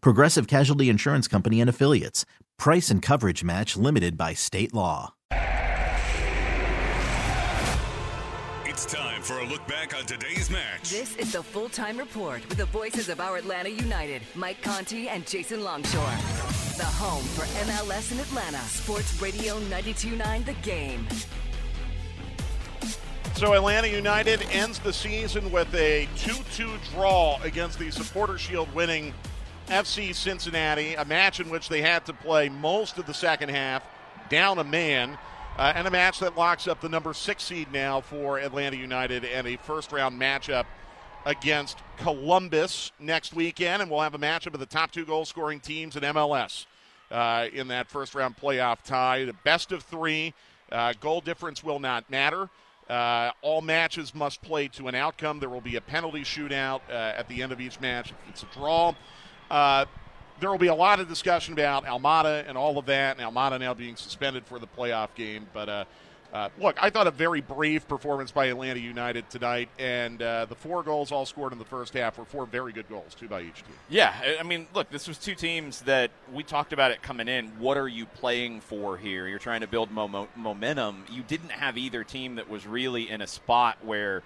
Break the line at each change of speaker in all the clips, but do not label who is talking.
Progressive Casualty Insurance Company and Affiliates. Price and coverage match limited by state law.
It's time for a look back on today's match.
This is the full time report with the voices of our Atlanta United, Mike Conti and Jason Longshore. The home for MLS in Atlanta, Sports Radio 929 The Game.
So Atlanta United ends the season with a 2-2 draw against the Supporter Shield winning FC Cincinnati, a match in which they had to play most of the second half, down a man, uh, and a match that locks up the number six seed now for Atlanta United and a first round matchup against Columbus next weekend, and we'll have a matchup of the top two goal scoring teams in MLS uh, in that first round playoff tie. The best of three, uh, goal difference will not matter. Uh, all matches must play to an outcome. There will be a penalty shootout uh, at the end of each match. If it's a draw, uh, there will be a lot of discussion about Almada and all of that, and Almada now being suspended for the playoff game. But uh, uh, look, I thought a very brave performance by Atlanta United tonight, and uh, the four goals all scored in the first half were four very good goals, two by each team.
Yeah, I- mean, look, this was two teams that we talked about it coming in. What are you playing for here? You're trying to build mo- momentum. You didn't have either team that was really in a spot where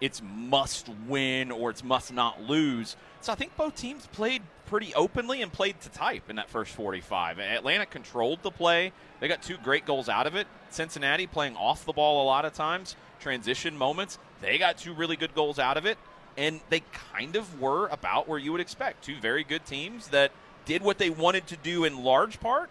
it's must win or it's must not lose. So I think both teams played pretty openly and played to type in that first 45. Atlanta controlled the play. They got two great goals out of it. Cincinnati playing off the ball a lot of times, transition moments. They got two really good goals out of it. And they kind of were about where you would expect. Two very good teams that did what they wanted to do in large part,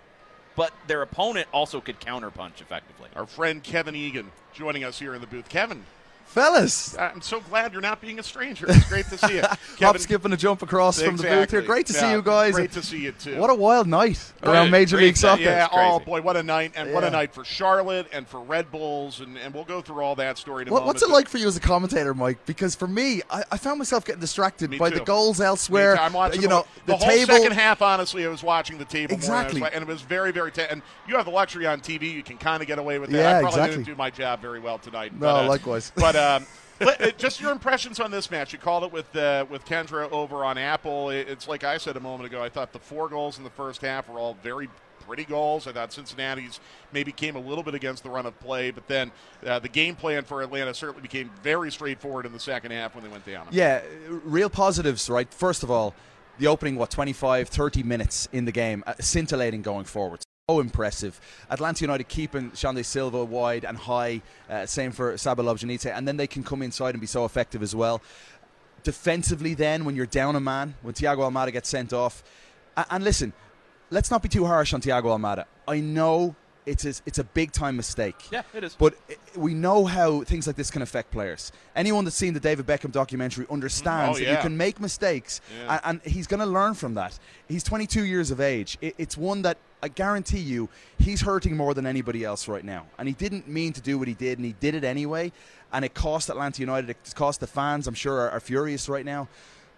but their opponent also could counterpunch effectively.
Our friend Kevin Egan joining us here in the booth. Kevin,
Fellas,
I'm so glad you're not being a stranger. It's great to see you.
hop, skip, and a jump across from the booth here.
Exactly.
Great to see you guys.
Great to see you too.
What a wild night
Great-
around Major
great
League. Soccer.
Yeah, oh boy, what a night, and what a night for Charlotte and for Red Bulls, and, and we'll go through all that story in a
What,
moment.
what's it like for you as a commentator, Mike? Because for me, I, I found myself getting distracted
Me
by
too.
the goals elsewhere.
I'm watching
you know,
the,
the,
whole
table.
second half. Honestly, I was watching the table and,
Exactly.
like- and it was very, very. Te- and you have the luxury on TV; you can kind of get away with that.
Yeah,
I probably
exactly.
didn't do my job very well tonight.
No,
but, uh,
likewise.
But um, uh, just your impressions on this match. You called it with uh, with Kendra over on Apple. It- It's like I said a moment ago. I thought the four goals in the first half were all very pretty goals. I thought Cincinnati's maybe came a little bit against the run of play, but then uh, the game plan for Atlanta certainly became very straightforward in the second half when they went down.
Yeah, real positives, right? First of all, the opening, what, 25, 30 minutes in the game, uh, scintillating going forward. So impressive. Atlanta United keeping Xande Silva wide and high, uh, same for Saba Lobjanidze, and then they can come inside and be so effective as well. Defensively, then, when you're down a man, when Thiago Almada gets sent off, a- and listen, let's not be too harsh on Thiago Almada. I know it's a, it's a big time mistake.
Yeah, it is.
But i- we know how things like this can affect players. Anyone that's seen the David Beckham documentary understands
Oh,
that
yeah.
you can make mistakes,
Yeah.
and, and he's going to learn from that. He's 22 years of age. It, it's one that I guarantee you he's hurting more than anybody else right now. And he didn't mean to do what he did, and he did it anyway. And it cost Atlanta United. It cost the fans. I'm sure are, are furious right now.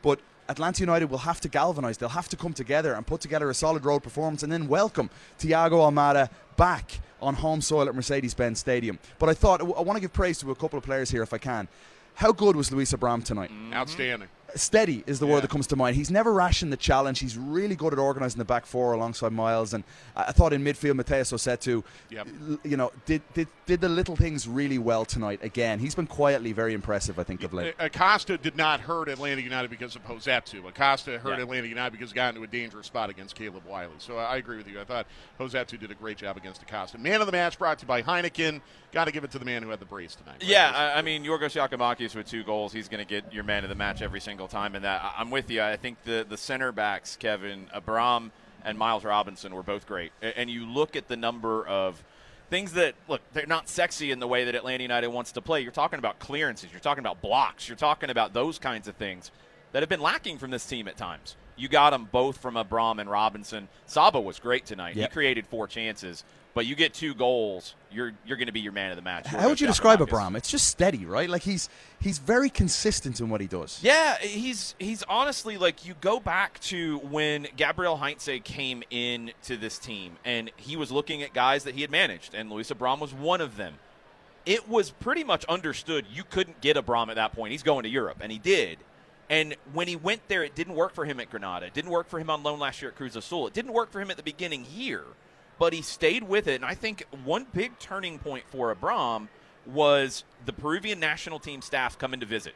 But Atlanta United will have to galvanise. They'll have to come together and put together a solid road performance and then welcome Thiago Almada back on home soil at Mercedes-Benz Stadium. But I thought I want to give praise to a couple of players here if I can. How good was Luis Abram tonight? Mm-hmm.
Outstanding.
Steady is the word that comes to mind. He's never rationed the challenge. He's really good at organising the back four alongside Miles. And I I thought in midfield, Matheus Rossetto,
Yep.
you know, did, did did the little things really well tonight. Again, he's been quietly very impressive. I think of late.
Acosta did not hurt Atlanta United because of Rossetto. Acosta hurt
Yeah.
Atlanta United because he got into a dangerous spot against Caleb Wiley. So I agree with you. I thought Rossetto did a great job against Acosta. Man of the match brought to you by Heineken. Got to give it to the man who had the brace tonight. right?
Yeah, I, I mean, Yorgos Giakoumakis with two goals, he's going to get your man of the match every single time. And that I'm with you. I think the the center backs, Kevin Abram and Miles Robinson, were both great. And you look at the number of things that look they're not sexy in the way that Atlanta United wants to play. You're talking about clearances, you're talking about blocks, you're talking about those kinds of things that have been lacking from this team at times. You got them both from Abram and Robinson. Saba was great tonight.
Yep.
He created four chances, but you get two goals, you're you're going to be your man of the match.
How would you describe. Abram? It's just steady, right? Like he's he's very consistent in what he does.
Yeah, he's he's honestly like you go back to when Gabriel Heinze came in to this team and he was looking at guys that he had managed and Luis Abram was one of them. It was pretty much understood you couldn't get Abram at that point. He's going to Europe and he did. And when he went there, it didn't work for him at Granada. It didn't work for him on loan last year at Cruz Azul. It didn't work for him at the beginning here, but he stayed with it. And I think one big turning point for Abram was the Peruvian national team staff coming to visit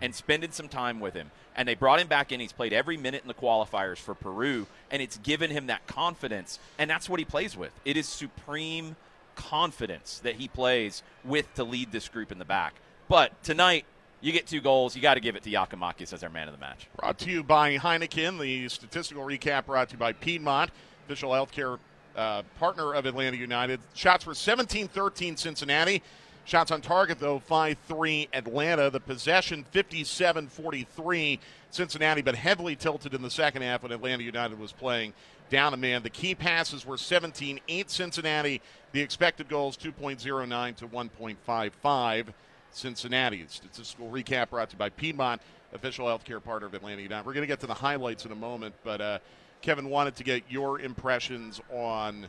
and spending some time with him. And they brought him back in. He's played every minute in the qualifiers for Peru, and it's given him that confidence. And that's what he plays with. It is supreme confidence that he plays with to lead this group in the back. But tonight, you get two goals. You got to give it to Giakoumakis as our man of the match.
Brought to you by Heineken. The statistical recap brought to you by Piedmont, official healthcare uh, partner of Atlanta United. Shots were 17 13 Cincinnati. Shots on target, though, 5 3 Atlanta. The possession, 57 43 Cincinnati, but heavily tilted in the second half when Atlanta United was playing down a man. The key passes were 17 8 Cincinnati. The expected goals, 2.09 to 1.55 Cincinnati. It's Statistical recap brought to you by Piedmont, official healthcare partner of Atlanta United. We're going to get to the highlights in a moment, but uh, Kevin wanted to get your impressions on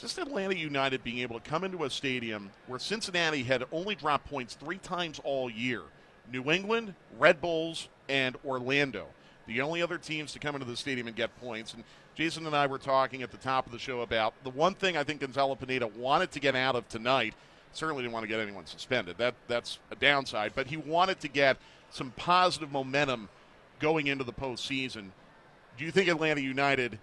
just Atlanta United being able to come into a stadium where Cincinnati had only dropped points three times all year New England, Red Bulls, and Orlando. The only other teams to come into the stadium and get points. And Jason and I were talking at the top of the show about the one thing I think Gonzalo Pineda wanted to get out of tonight. Certainly didn't want to get anyone suspended. That that's a downside. But he wanted to get some positive momentum going into the postseason. Do you think Atlanta United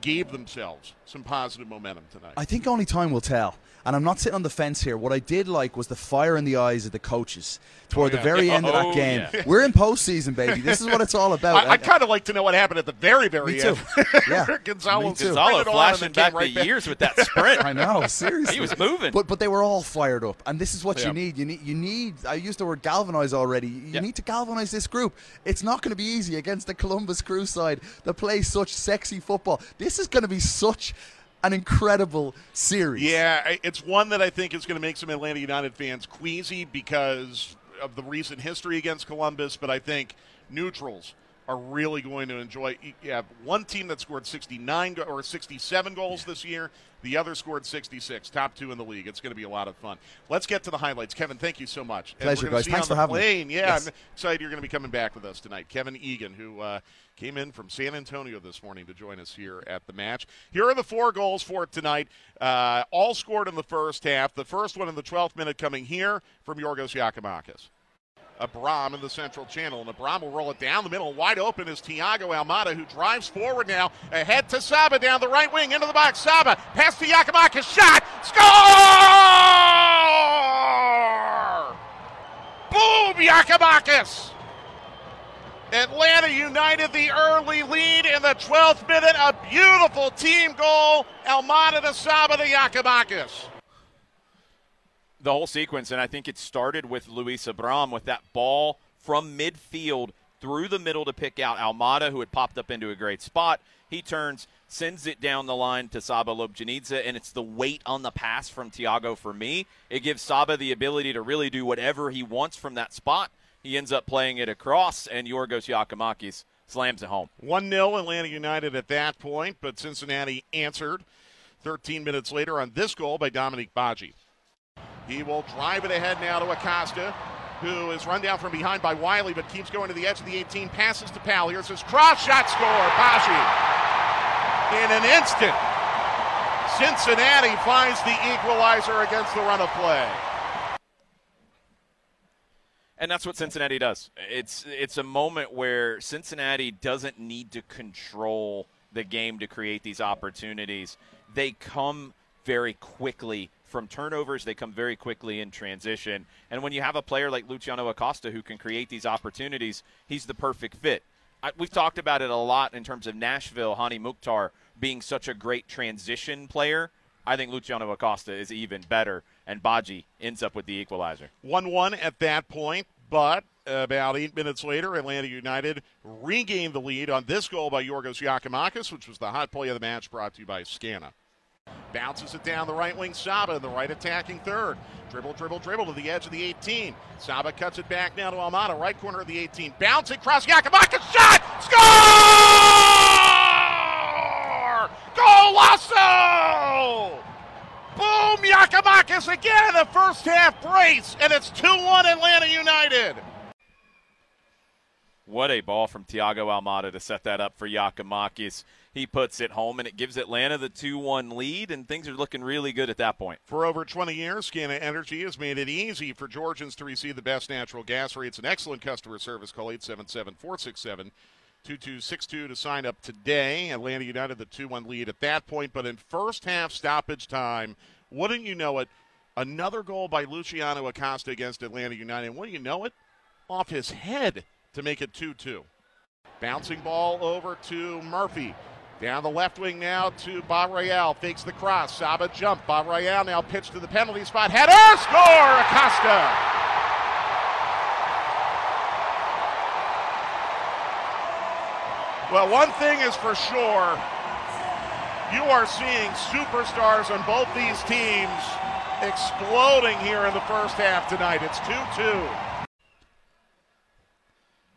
gave themselves some positive momentum tonight?
I think only time will tell. And I'm not sitting on the fence here. What I did like was the fire in the eyes of the coaches toward
Oh,
the very end of
Oh,
that game.
yeah.
We're in postseason, baby. This is what it's all about.
I, I'd kind of like to know what happened at the very, very
Me too.
end.
Yeah.
Gonzalo
Me too.
Gonzalo
sprinted on
flashing back
right
the years with that sprint.
I know, seriously.
He was moving.
But but they were all fired up, and this is what
Yeah.
you need. You need you need. I used the word galvanize already. You
Yeah.
need to galvanize this group. It's not going to be easy against the Columbus Crew side that plays such sexy football. This is going to be such an incredible series.
Yeah, it's one that I think is going to make some Atlanta United fans queasy because of the recent history against Columbus, but I think neutrals are really going to enjoy. You have one team that scored 69 go- or 67 goals this year. The other scored 66, top two in the league. It's going to be a lot of fun. Let's get to the highlights. Kevin, thank you so much.
Pleasure, guys. Thanks for having me.
Yeah,
Yes.
I'm excited you're going to be coming back with us tonight. Kevin Egan, who uh, came in from San Antonio this morning to join us here at the match. Here are the four goals for tonight, uh, all scored in the first half. The first one in the 12th minute coming here from Yorgos Giakoumakis. Abram in the central channel, and Abram will roll it down the middle. Wide open is Thiago Almada, who drives forward now, ahead to Saba down the right wing into the box. Saba pass to Giakoumakis, shot, score! Boom, Giakoumakis! Atlanta United the early lead in the 12th minute. A beautiful team goal. Almada to Saba to Giakoumakis.
The whole sequence, and I think it started with Luis Abram with that ball from midfield through the middle to pick out Almada, who had popped up into a great spot. He turns, sends it down the line to Saba Lobjanidze, and it's the weight on the pass from Thiago for me. It gives Saba the ability to really do whatever he wants from that spot. He ends up playing it across, and Yorgos Giakoumakis slams it home.
1 0 Atlanta United at that point, but Cincinnati answered 13 minutes later on this goal by Dominique Badji. He will drive it ahead now to Acosta. who is run down from behind by Wiley, but keeps going to the edge of the 18. Passes to Powell. Here's his cross shot score. Badji. In an instant, Cincinnati finds the equalizer against the run of play.
And that's what Cincinnati does. It's it's a moment where Cincinnati doesn't need to control the game to create these opportunities. They come very quickly from turnovers. They come very quickly in transition. And when you have a player like Luciano Acosta who can create these opportunities, he's the perfect fit. I, we've talked about it a lot in terms of Nashville, Hany Mukhtar being such a great transition player. I think Luciano Acosta is even better, and Badji ends up with the equalizer.
1 1 at that point, but about eight minutes later, Atlanta United regained the lead on this goal by Yorgos Giakoumakis, which was the hot play of the match brought to you by Scana. Bounces it down the right wing, Saba in the right attacking third. Dribble, dribble, dribble to the edge of the 18. Saba cuts it back now to Almada, right corner of the 18. Bouncing across Giakoumakis, shot! Score! Golasso! Boom! Giakoumakis again in the first half brace, and it's 2 1 Atlanta United.
What a ball from Thiago Almada to set that up for Giakoumakis. He puts it home, and it gives Atlanta the 2 1 lead, and things are looking really good at that point.
For over 20 years, Scana Energy has made it easy for Georgians to receive the best natural gas rates and excellent customer service. Call 877 467 2262 to sign up today. Atlanta United the 2 1 lead at that point, but in first half stoppage time, wouldn't you know it? Another goal by Luciano Acosta against Atlanta United. Wouldn't you know it? Off his head to make it 2 2. Bouncing ball over to Murphy. Down the left wing now to Barreal. Fakes the cross. Saba jump. Barreal now pitched to the penalty spot. Header! Score! Acosta! Well, one thing is for sure. You are seeing superstars on both these teams exploding here in the first half tonight. It's 2 2.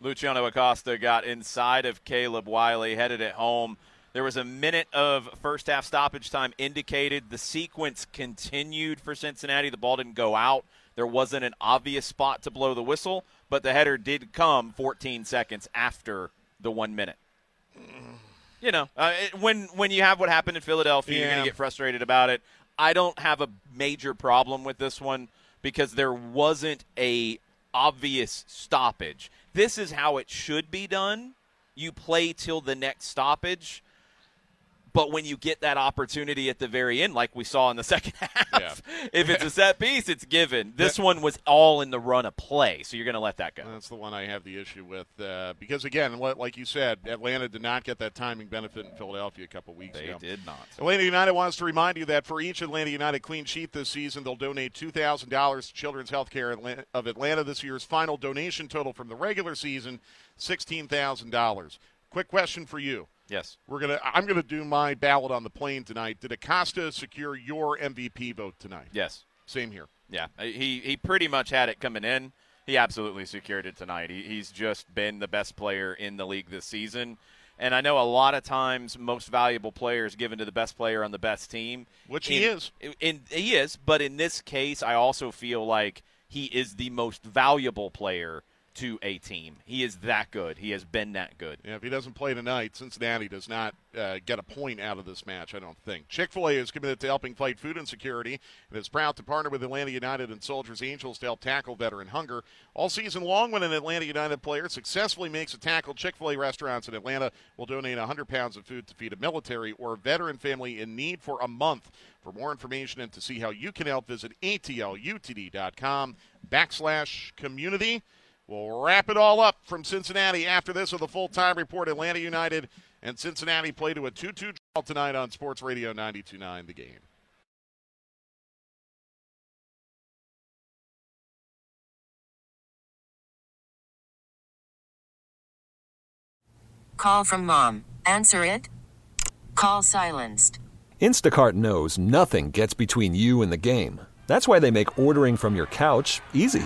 Luciano Acosta got inside of Caleb Wiley, headed it home. There was a minute of first half stoppage time indicated. The sequence continued for Cincinnati. The ball didn't go out. There wasn't an obvious spot to blow the whistle, but the header did come 14 seconds after the one minute. You know, uh, it, when when you have what happened in Philadelphia, you're going to get frustrated about it. I don't have a major problem with this one because there wasn't a obvious stoppage. This is how it should be done. You play till the next stoppage. But when you get that opportunity at the very end, like we saw in the second half, if it's a set piece, it's given. This one was all in the run of play, so you're going to let that go.
That's the one I have the issue with uh, because again, like you said, Atlanta did not get that timing benefit in Philadelphia a couple weeks
They
ago.
They did not.
Atlanta United wants to remind you that for each Atlanta United clean sheet this season, they'll donate two thousand dollars to Children's Healthcare of Atlanta. This year's final donation total from the regular season, sixteen thousand dollars. Quick question for you.
Yes.
We're gonna. I'm gonna do my ballot on the plane tonight. Did Acosta secure your MVP vote tonight?
Yes.
Same here.
Yeah, he he pretty much had it coming in. He absolutely secured it tonight. He, he's just been the best player in the league this season. And I know a lot of times most valuable players given to the best player on the best team,
Which he
In-
is.
In, he is, but in this case, I also feel like he is the most valuable player to a team. He is that good. He has been that good.
Yeah, if he doesn't play tonight, Cincinnati does not uh, get a point out of this match, I don't think. Chick fil A is committed to helping fight food insecurity and is proud to partner with Atlanta United and Soldiers Angels to help tackle veteran hunger. All season long, when an Atlanta United player successfully makes a tackle, Chick fil A restaurants in Atlanta will donate 100 pounds of food to feed a military or veteran family in need for a month. For more information and to see how you can help, visit atlutd.com backslash community. We'll wrap it all up from Cincinnati after this with a full time report. Atlanta United and Cincinnati play to a 2 2 draw tonight on Sports Radio 929 The Game.
Call from mom. Answer it. Call silenced.
Instacart knows nothing gets between you and the game. That's why they make ordering from your couch easy.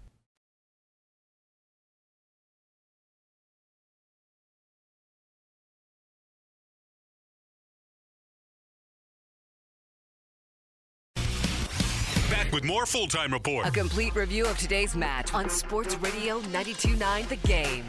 More full time report.
A complete review of today's match on Sports Radio 929 The Game.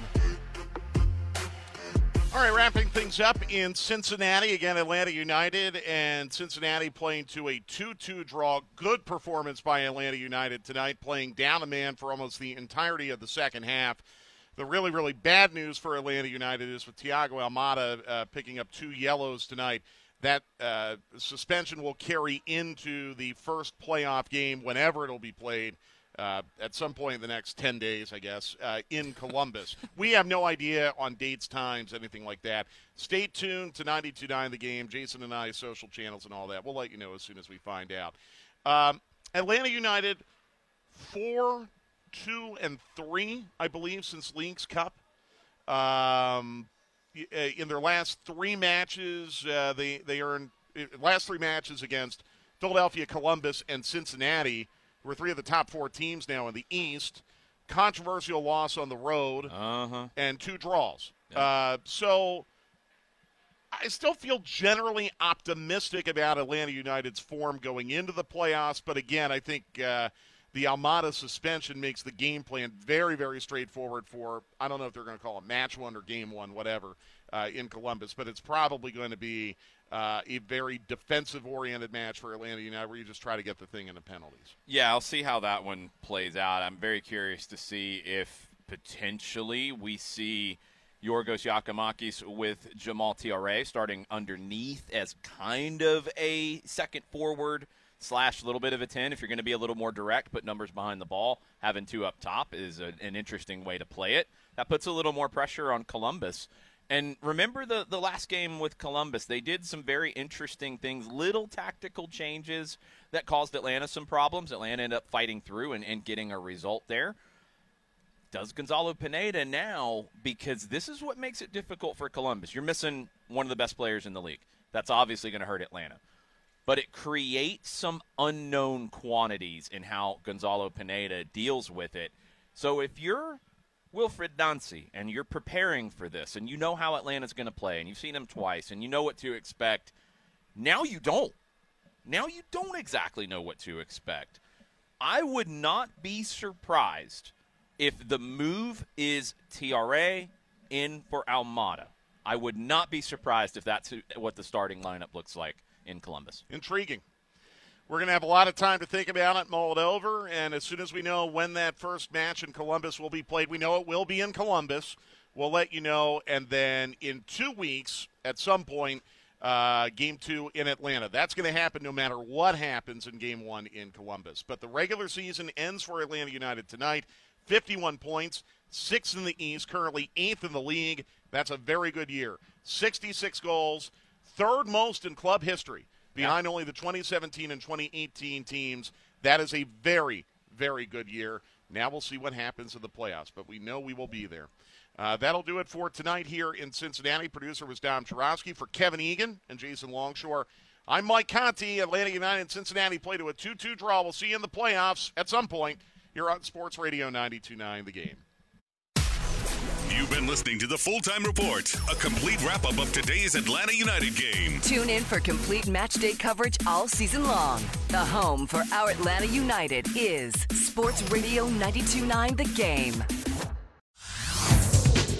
All right, wrapping things up in Cincinnati. Again, Atlanta United and Cincinnati playing to a 2 2 draw. Good performance by Atlanta United tonight, playing down a man for almost the entirety of the second half. The really, really bad news for Atlanta United is with Thiago Almada uh, picking up two yellows tonight. That uh, suspension will carry into the first playoff game whenever it'll be played uh, at some point in the next 10 days, I guess, uh, in Columbus. we have no idea on dates, times, anything like that. Stay tuned to 92.9 The Game, Jason and I, social channels and all that. We'll let you know as soon as we find out. Um, Atlanta United, 4 2 and 3, I believe, since Leagues Cup. Um, in their last three matches, uh, they, they earned uh, last three matches against Philadelphia, Columbus, and Cincinnati – we're three of the top four teams now in the East. Controversial loss on the road
uh-huh.
and two draws. Yeah. Uh, so I still feel generally optimistic about Atlanta United's form going into the playoffs. But again, I think uh, the Almada suspension makes the game plan very, very straightforward for, I don't know if they're going to call it match one or game one, whatever, uh, in Columbus. But it's probably going to be uh, a very defensive oriented match for Atlanta United where you just try to get the thing in the penalties.
Yeah, I'll see how that one plays out. I'm very curious to see if potentially we see Yorgos Giakoumakis with Jamal Thiaré starting underneath as kind of a second forward slash a little bit of a 10 if you're going to be a little more direct put numbers behind the ball having two up top is a, an interesting way to play it that puts a little more pressure on columbus and remember the, the last game with Columbus, they did some very interesting things, little tactical changes that caused Atlanta some problems. Atlanta ended up fighting through and, and getting a result there. Does Gonzalo Pineda now, because this is what makes it difficult for Columbus. You're missing one of the best players in the league. That's obviously going to hurt Atlanta. But it creates some unknown quantities in how Gonzalo Pineda deals with it. So if you're Wilfried Nancy, and you're preparing for this, and you know how Atlanta's going to play, and you've seen them twice, and you know what to expect. Now you don't. Now you don't exactly know what to expect. I would not be surprised if the move is Thiaré in for Almada. I would not be surprised if that's what the starting lineup looks like in Columbus.
Intriguing. We're going to have a lot of time to think about it, mull it over, and as soon as we know when that first match in Columbus will be played, we know it will be in Columbus. We'll let you know, and then in two weeks, at some point, uh, game two in Atlanta. That's going to happen no matter what happens in game one in Columbus. But the regular season ends for Atlanta United tonight. 51 points, sixth in the East, currently eighth in the league. That's a very good year. 66 goals, third most in club history behind only the 2017 and 2018 teams. That is a very, very good year. Now we'll see what happens in the playoffs, but we know we will be there. Uh, that'll do it for tonight here in Cincinnati. Producer was Dom Chorowski for Kevin Egan and Jason Longshore. I'm Mike Conti. Atlanta United and Cincinnati play to a 2 2 draw. We'll see you in the playoffs at some point here on Sports Radio 929 The Game.
Been listening to the Full Time Report, a complete wrap up of today's Atlanta United game.
Tune in for complete match day coverage all season long. The home for our Atlanta United is Sports Radio 929 The Game.